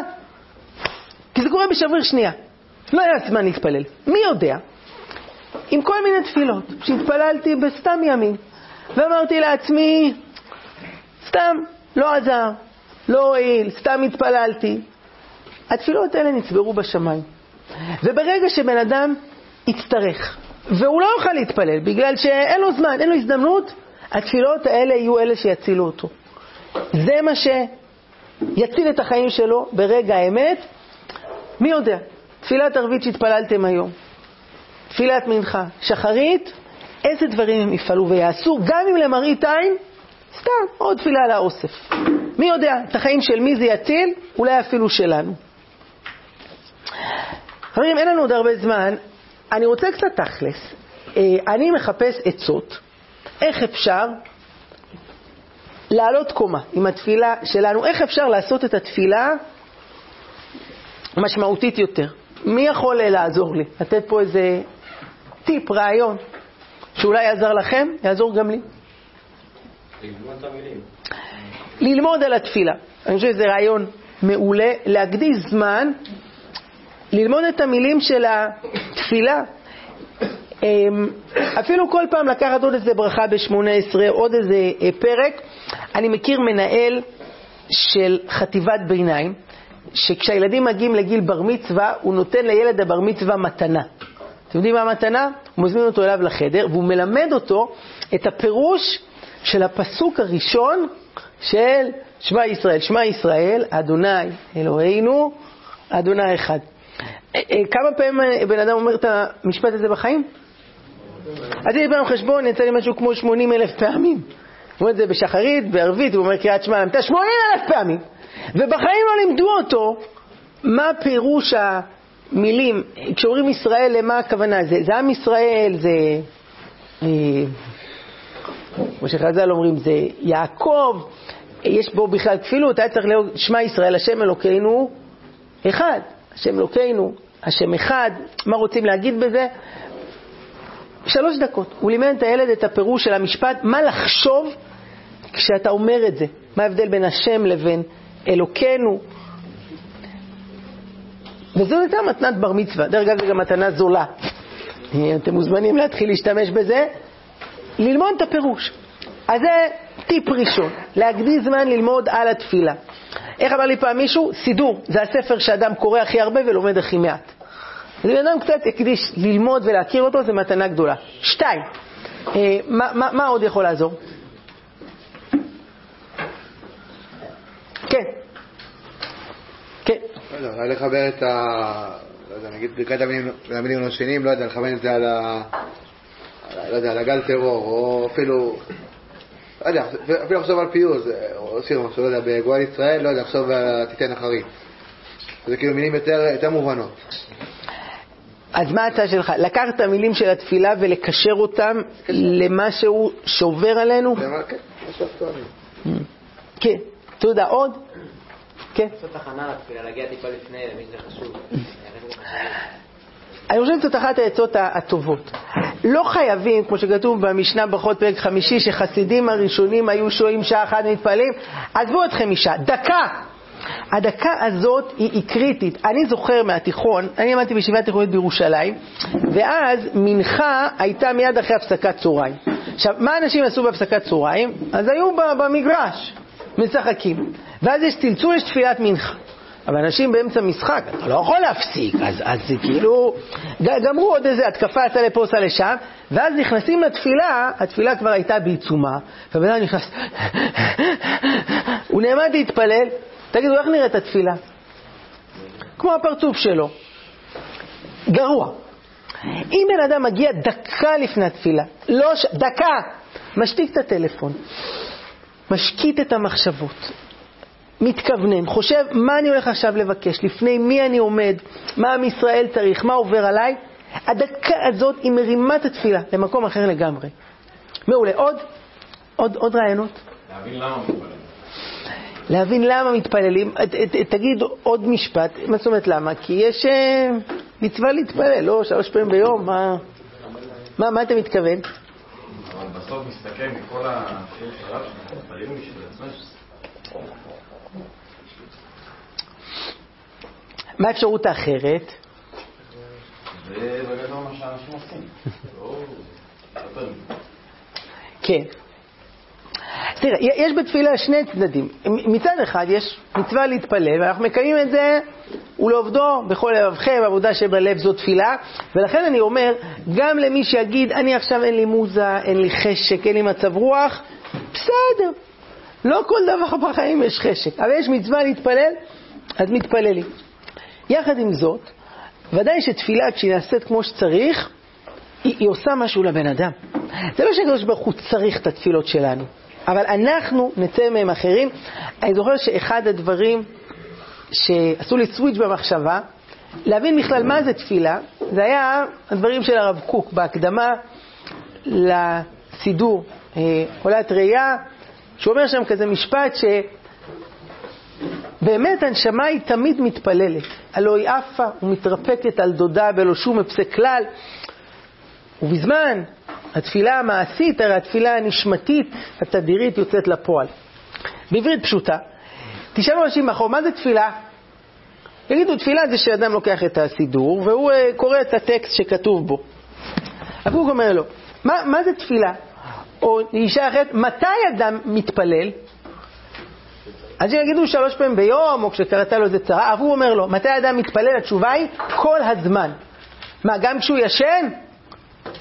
[SPEAKER 1] כי זה קורה בשבריר שנייה. לא היה זמן להתפלל. מי יודע? עם כל מיני תפילות, שהתפללתי בסתם ימים, ואמרתי לעצמי, סתם, לא עזר, לא הועיל, סתם התפללתי. התפילות האלה נצברו בשמיים. וברגע שבן אדם יצטרך, והוא לא יוכל להתפלל בגלל שאין לו זמן, אין לו הזדמנות, התפילות האלה יהיו אלה שיצילו אותו. זה מה שיציל את החיים שלו ברגע האמת. מי יודע, תפילת ערבית שהתפללתם היום, תפילת מנחה, שחרית, איזה דברים הם יפעלו ויעשו, גם אם למראית עין, סתם, עוד תפילה על האוסף. מי יודע, את החיים של מי זה יציל? אולי אפילו שלנו. חברים, אין לנו עוד הרבה זמן. אני רוצה קצת תכלס. אה, אני מחפש עצות, איך אפשר לעלות קומה עם התפילה שלנו, איך אפשר לעשות את התפילה משמעותית יותר. מי יכול אה, לעזור לי? לתת פה איזה טיפ, רעיון, שאולי יעזר לכם, יעזור גם לי. ללמוד על התפילה. אני חושב שזה רעיון מעולה, להקדיש זמן, ללמוד את המילים של התפילה. אמ, אפילו כל פעם לקחת עוד איזה ברכה ב-18, עוד איזה אה, פרק. אני מכיר מנהל של חטיבת ביניים, שכשהילדים מגיעים לגיל בר מצווה, הוא נותן לילד הבר מצווה מתנה. אתם יודעים מה המתנה? הוא מזמין אותו אליו לחדר, והוא מלמד אותו את הפירוש של הפסוק הראשון של שמע ישראל. שמע ישראל, אדוני אלוהינו, אדוני אחד. אה, אה, כמה פעמים אה, בן אדם אומר את המשפט הזה בחיים? עשיתי פעם חשבון, יצא לי משהו כמו 80 אלף פעמים. הוא אומר את זה בשחרית, בערבית, הוא אומר קריאת שמע, למתה 80 אלף פעמים. ובחיים לא לימדו אותו מה פירוש המילים. כשאומרים ישראל, למה הכוונה? זה, זה עם ישראל, זה... כמו שחז"ל אומרים, זה יעקב, יש בו בכלל כפילות, היה צריך להיות שמע ישראל, השם אלוקינו אחד, השם אלוקינו, השם אחד, מה רוצים להגיד בזה? שלוש דקות. הוא לימד את הילד את הפירוש של המשפט, מה לחשוב כשאתה אומר את זה, מה ההבדל בין השם לבין אלוקינו. וזו הייתה מתנת בר מצווה. דרך אגב, זו גם מתנה זולה. אתם מוזמנים להתחיל להשתמש בזה, ללמוד את הפירוש. אז זה טיפ ראשון, להקדיש זמן ללמוד על התפילה. איך אמר לי פעם מישהו? סידור, זה הספר שאדם קורא הכי הרבה ולומד הכי מעט. אז אם אדם קצת יקדיש ללמוד ולהכיר אותו, זו מתנה גדולה. שתיים, אה, מה, מה, מה עוד יכול לעזור? כן. כן.
[SPEAKER 4] לא יודע, לחבר את ה... לא יודע, נגיד ברכת המילים הנושנים, לא יודע, לכוון את זה על ה... לא יודע, על הגל טרור, או אפילו... לא יודע, אפילו לחשוב על פיוס, או שיר משהו, לא יודע, בגואל ישראל, לא יודע, לחשוב על תיתן אחרית. זה כאילו מילים יותר יותר מובנות.
[SPEAKER 1] אז מה ההצעה שלך? לקחת את המילים של התפילה ולקשר אותם למשהו שעובר עלינו?
[SPEAKER 4] למה- כן, אקטואלי.
[SPEAKER 1] כן. תודה. עוד? כן.
[SPEAKER 6] לעשות תחנה לתפילה, להגיע טיפה לפני, למי שזה חשוב.
[SPEAKER 1] אני חושב שזאת אחת העצות הטובות. לא חייבים, כמו שכתוב במשנה ברכות פרק חמישי, שחסידים הראשונים היו שוהים שעה אחת ומתפללים, עזבו אתכם משעה, דקה. הדקה הזאת היא, היא קריטית. אני זוכר מהתיכון, אני למדתי בישיבה תיכונית בירושלים, ואז מנחה הייתה מיד אחרי הפסקת צהריים. עכשיו, מה אנשים עשו בהפסקת צהריים? אז היו במגרש, משחקים. ואז יש צלצול, יש תפילת מנחה. אבל אנשים באמצע משחק, אתה לא יכול להפסיק, אז, אז זה כאילו, גמרו עוד איזה התקפה, עשה לפה, עשה לשם, ואז נכנסים לתפילה, התפילה כבר הייתה בעיצומה, והבן אדם נכנס, הוא נעמד להתפלל, תגידו, איך נראית התפילה? כמו הפרצוף שלו, גרוע. אם בן אדם מגיע דקה לפני התפילה, לא ש... דקה, משתיק את הטלפון, משקיט את המחשבות, מתכוונן, חושב מה אני הולך עכשיו לבקש, לפני מי אני עומד, מה עם ישראל צריך, מה עובר עליי, הדקה הזאת היא מרימה את התפילה למקום אחר לגמרי. מעולה. עוד? עוד, עוד רעיונות?
[SPEAKER 5] להבין למה מתפללים.
[SPEAKER 1] להבין למה מתפללים. ת- ת- תגיד עוד משפט, מה זאת אומרת למה? כי יש אה, מצווה להתפלל, לא שלוש פעמים ביום, מה, מה, מה אתה מתכוון?
[SPEAKER 5] אבל בסוף מסתכל מכל מתפללים בשביל עצמנו.
[SPEAKER 1] מה האפשרות האחרת? כן. תראה, יש בתפילה שני צדדים. מצד אחד יש מצווה להתפלל, ואנחנו מקיימים את זה ולעובדו בכל לבבכם, עבודה שבלב זו תפילה, ולכן אני אומר, גם למי שיגיד, אני עכשיו אין לי מוזה, אין לי חשק, אין לי מצב רוח, בסדר. לא כל דבר בחיים יש חשק, אבל יש מצווה להתפלל, אז מתפללים. יחד עם זאת, ודאי שתפילה כשהיא נעשית כמו שצריך, היא, היא עושה משהו לבן אדם. זה לא שהקדוש ברוך הוא צריך את התפילות שלנו, אבל אנחנו נצא מהם אחרים. אני זוכר שאחד הדברים שעשו לי סוויץ' במחשבה, להבין בכלל מה זה תפילה, זה היה הדברים של הרב קוק בהקדמה לסידור, אה, עולת ראייה, שהוא אומר שם כזה משפט שבאמת הנשמה היא תמיד מתפללת, הלא היא עפה ומתרפקת על דודה בלא שום הפסק כלל. ובזמן התפילה המעשית, הרי התפילה הנשמתית, התדירית, יוצאת לפועל. בעברית פשוטה, תשאלו אנשים מאחור, מה זה תפילה? יגידו, תפילה זה שאדם לוקח את הסידור והוא uh, קורא את הטקסט שכתוב בו. הקוק אומר לו, מה, מה זה תפילה? או אישה אחרת, מתי אדם מתפלל? אז אם יגידו שלוש פעמים ביום, או כשקראת לו איזה צרה, אבל הוא אומר לו, מתי אדם מתפלל? התשובה היא, כל הזמן. מה, גם כשהוא ישן?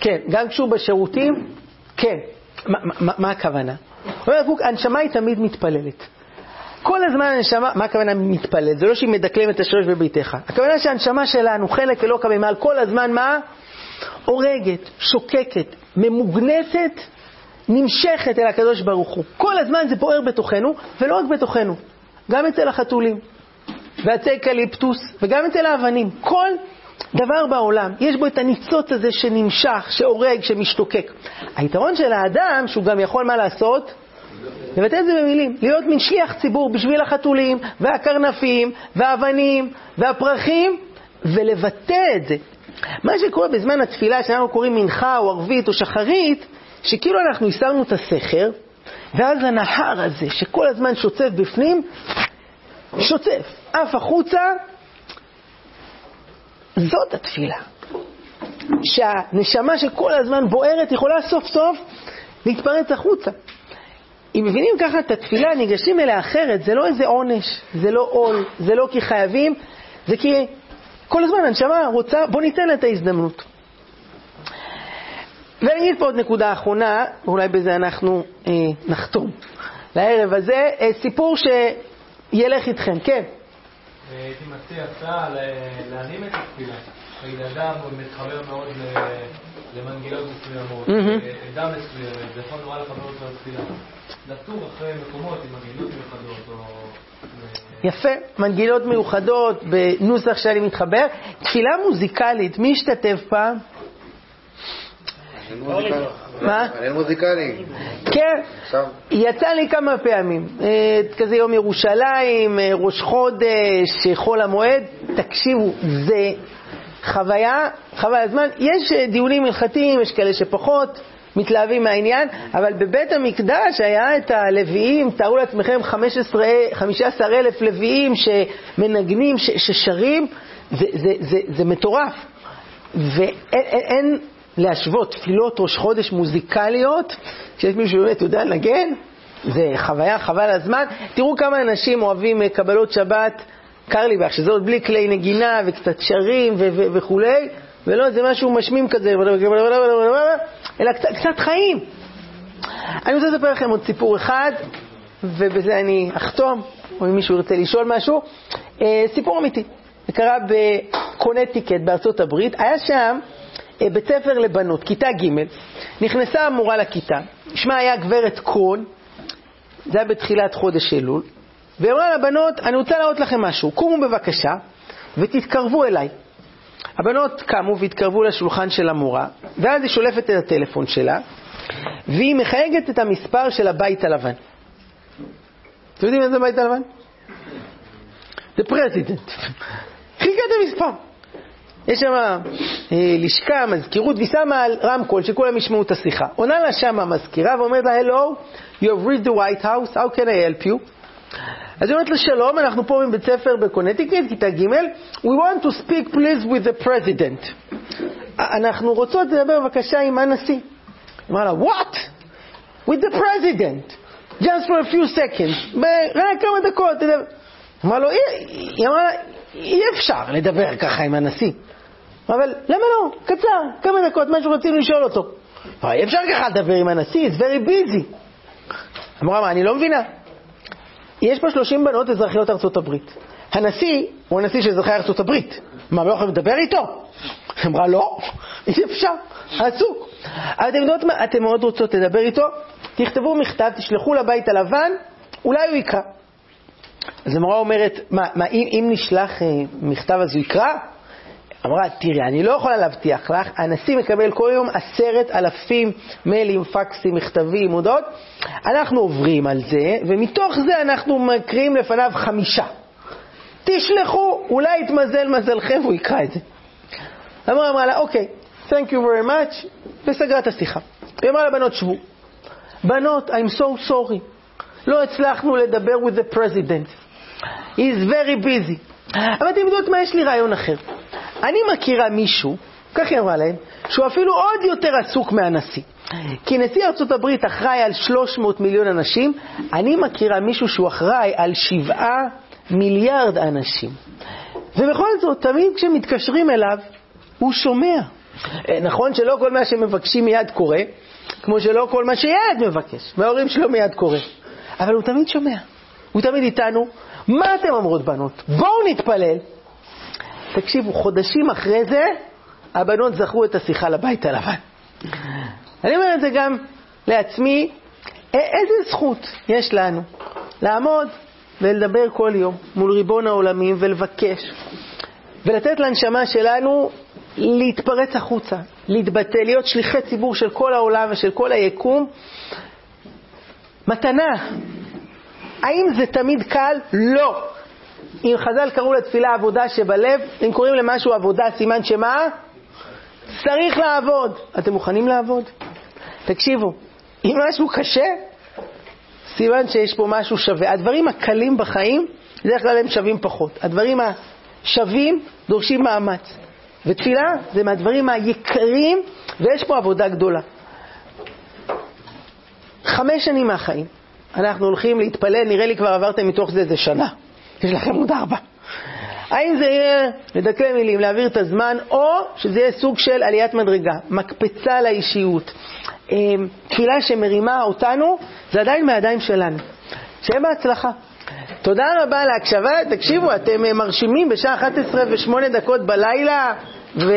[SPEAKER 1] כן. גם כשהוא בשירותים? כן. מה, מה, מה הכוונה? אומר הקוק, הנשמה היא תמיד מתפללת. כל הזמן הנשמה, מה הכוונה מתפלל? זה לא שהיא מדקלמת את השורש בביתך. הכוונה שהנשמה שלנו, חלק אלוקא ממעל, כל הזמן מה? הורגת, שוקקת, ממוגנטת, נמשכת אל הקדוש ברוך הוא. כל הזמן זה בוער בתוכנו, ולא רק בתוכנו, גם אצל החתולים, ועצי אקליפטוס, וגם אצל האבנים. כל דבר בעולם, יש בו את הניצוץ הזה שנמשך, שעורג, שמשתוקק. היתרון של האדם, שהוא גם יכול מה לעשות? לבטא את זה במילים, להיות מין שליח ציבור בשביל החתולים, והקרנפים, והאבנים, והפרחים, ולבטא את זה. מה שקורה בזמן התפילה, שאנחנו קוראים מנחה או ערבית או שחרית, שכאילו אנחנו הסרנו את הסכר, ואז הנהר הזה, שכל הזמן שוצף בפנים, שוצף, עף החוצה, זאת התפילה. שהנשמה שכל הזמן בוערת יכולה סוף סוף להתפרץ החוצה. אם מבינים ככה את התפילה, ניגשים אליה אחרת, זה לא איזה עונש, זה לא עול, זה לא כי חייבים, זה כי כל הזמן הנשמה רוצה, בוא ניתן לה את ההזדמנות. ואני אגיד פה עוד נקודה אחרונה, ואולי בזה אנחנו אה, נחתום לערב הזה, אה, סיפור שילך איתכם, כן.
[SPEAKER 7] הייתי מציע הצעה ל- להנעים את התפילה. נגיד אדם מתחבר מאוד ל- למנגינות מסוימות, עדה מסוימת, זה יכול נורא לחבר אותו לתפילה. לטור אחרי מקומות עם מנגינות מיוחדות, או...
[SPEAKER 1] יפה, מנגינות מיוחדות בנוסח שאני מתחבר. תפילה מוזיקלית, מי השתתף פעם? מה?
[SPEAKER 4] אין מוזיקלי.
[SPEAKER 1] כן, יצא לי כמה פעמים, אה, כזה יום ירושלים, אה, ראש חודש, אה, חול המועד, תקשיבו, זה חוויה, חבל הזמן. יש דיונים הלכתיים, יש כאלה שפחות מתלהבים מהעניין, אבל בבית המקדש היה את הלוויים, תארו לעצמכם 15 15 אלף לוויים שמנגנים, ש- ששרים, זה, זה, זה, זה מטורף. ואין אין, אין להשוות תפילות ראש חודש מוזיקליות, שיש מישהו שבאמת יודע לנגן, זה חוויה חבל הזמן. תראו כמה אנשים אוהבים אה, קבלות שבת, קרליבך, שזה עוד בלי כלי נגינה וקצת שרים ו- ו- וכולי, ולא איזה משהו משמים כזה, אלא קצת, קצת חיים. אני רוצה לספר לכם עוד סיפור אחד, ובזה אני אחתום, או אם מישהו ירצה לשאול משהו. אה, סיפור אמיתי. זה קרה בקונטיקט בארצות הברית. היה שם בית ספר לבנות, כיתה ג', נכנסה המורה לכיתה, שמה היה גברת קרון, זה היה בתחילת חודש אלול, והיא אמרה לבנות, אני רוצה להראות לכם משהו, קומו בבקשה ותתקרבו אליי. הבנות קמו והתקרבו לשולחן של המורה, ואז היא שולפת את הטלפון שלה, והיא מחייגת את המספר של הבית הלבן. אתם יודעים איזה הבית הלבן? The President. חיכה את המספר. יש שם אה, לשכה, מזכירות, והיא שמה על רמקול שכולם ישמעו את השיחה. עונה לה שם המזכירה ואומרת לה, Hello, you have reached the White House, how can I help you? אז היא אומרת לה, שלום, אנחנו פה מבית ספר בקונטיקט, כיתה ג', we want to speak please with the president. אנחנו רוצות לדבר בבקשה עם הנשיא. היא אמרה לה, what? with the president, just for a few seconds, רק כמה דקות. תדבר." אמרה לו, היא אמרה לה, אי אפשר לדבר ככה עם הנשיא. אבל למה לא? קצר, כמה דקות, משהו רצינו לשאול אותו. אבל אי אפשר ככה לדבר עם הנשיא, it's very busy. אמרה, מה, אני לא מבינה. יש פה 30 בנות אזרחיות ארצות הברית. הנשיא הוא הנשיא של אזרחי ארצות הברית. מה, לא יכולים לדבר איתו? אמרה, לא, אי אפשר, עסוק. אבל אתם יודעות מה, אתם מאוד רוצות לדבר איתו? תכתבו מכתב, תשלחו לבית הלבן, אולי הוא יקרא. אז המורה אומרת, מה, מה אם, אם נשלח אה, מכתב אז הוא יקרא? אמרה, תראי, אני לא יכולה להבטיח לך, הנשיא מקבל כל יום עשרת אלפים מיילים, פקסים, מכתבים, הודעות. אנחנו עוברים על זה, ומתוך זה אנחנו מקריאים לפניו חמישה. תשלחו, אולי יתמזל מזלכם והוא יקרא את זה. המורה אמרה לה, אוקיי, thank you very much, וסגרה את השיחה. היא אמרה לבנות, שבו. בנות, I'm so sorry. לא הצלחנו לדבר with the president. He is very busy. אבל אתם יודעות מה? יש לי רעיון אחר. אני מכירה מישהו, כך היא אמרה להם, שהוא אפילו עוד יותר עסוק מהנשיא. כי נשיא ארצות הברית אחראי על 300 מיליון אנשים, אני מכירה מישהו שהוא אחראי על 7 מיליארד אנשים. ובכל זאת, תמיד כשמתקשרים אליו, הוא שומע. אה, נכון שלא כל מה שמבקשים מיד קורה, כמו שלא כל מה שילד מבקש, וההורים שלו מיד קורה. אבל הוא תמיד שומע, הוא תמיד איתנו. מה אתם אומרות בנות? בואו נתפלל. תקשיבו, חודשים אחרי זה, הבנות זכרו את השיחה לבית הלבן. אני אומר את זה גם לעצמי, איזה זכות יש לנו לעמוד ולדבר כל יום מול ריבון העולמים ולבקש ולתת לנשמה שלנו להתפרץ החוצה, להתבטא, להיות שליחי ציבור של כל העולם ושל כל היקום. מתנה. האם זה תמיד קל? לא. אם חז"ל קראו לתפילה עבודה שבלב, אם קוראים למשהו עבודה, סימן שמה? צריך לעבוד. אתם מוכנים לעבוד? תקשיבו, אם משהו קשה, סימן שיש פה משהו שווה. הדברים הקלים בחיים, בדרך כלל הם שווים פחות. הדברים השווים דורשים מאמץ. ותפילה זה מהדברים היקרים, ויש פה עבודה גדולה. חמש שנים מהחיים, אנחנו הולכים להתפלל, נראה לי כבר עברתם מתוך זה איזה שנה. יש לכם עוד ארבע. האם זה יהיה לדקלי מילים, להעביר את הזמן, או שזה יהיה סוג של עליית מדרגה, מקפצה לאישיות. תפילה שמרימה אותנו, זה עדיין מהידיים שלנו. שיהיה בהצלחה. תודה רבה על ההקשבה, תקשיבו, אתם אה, מרשימים בשעה 11 ו-8 דקות בלילה, ו...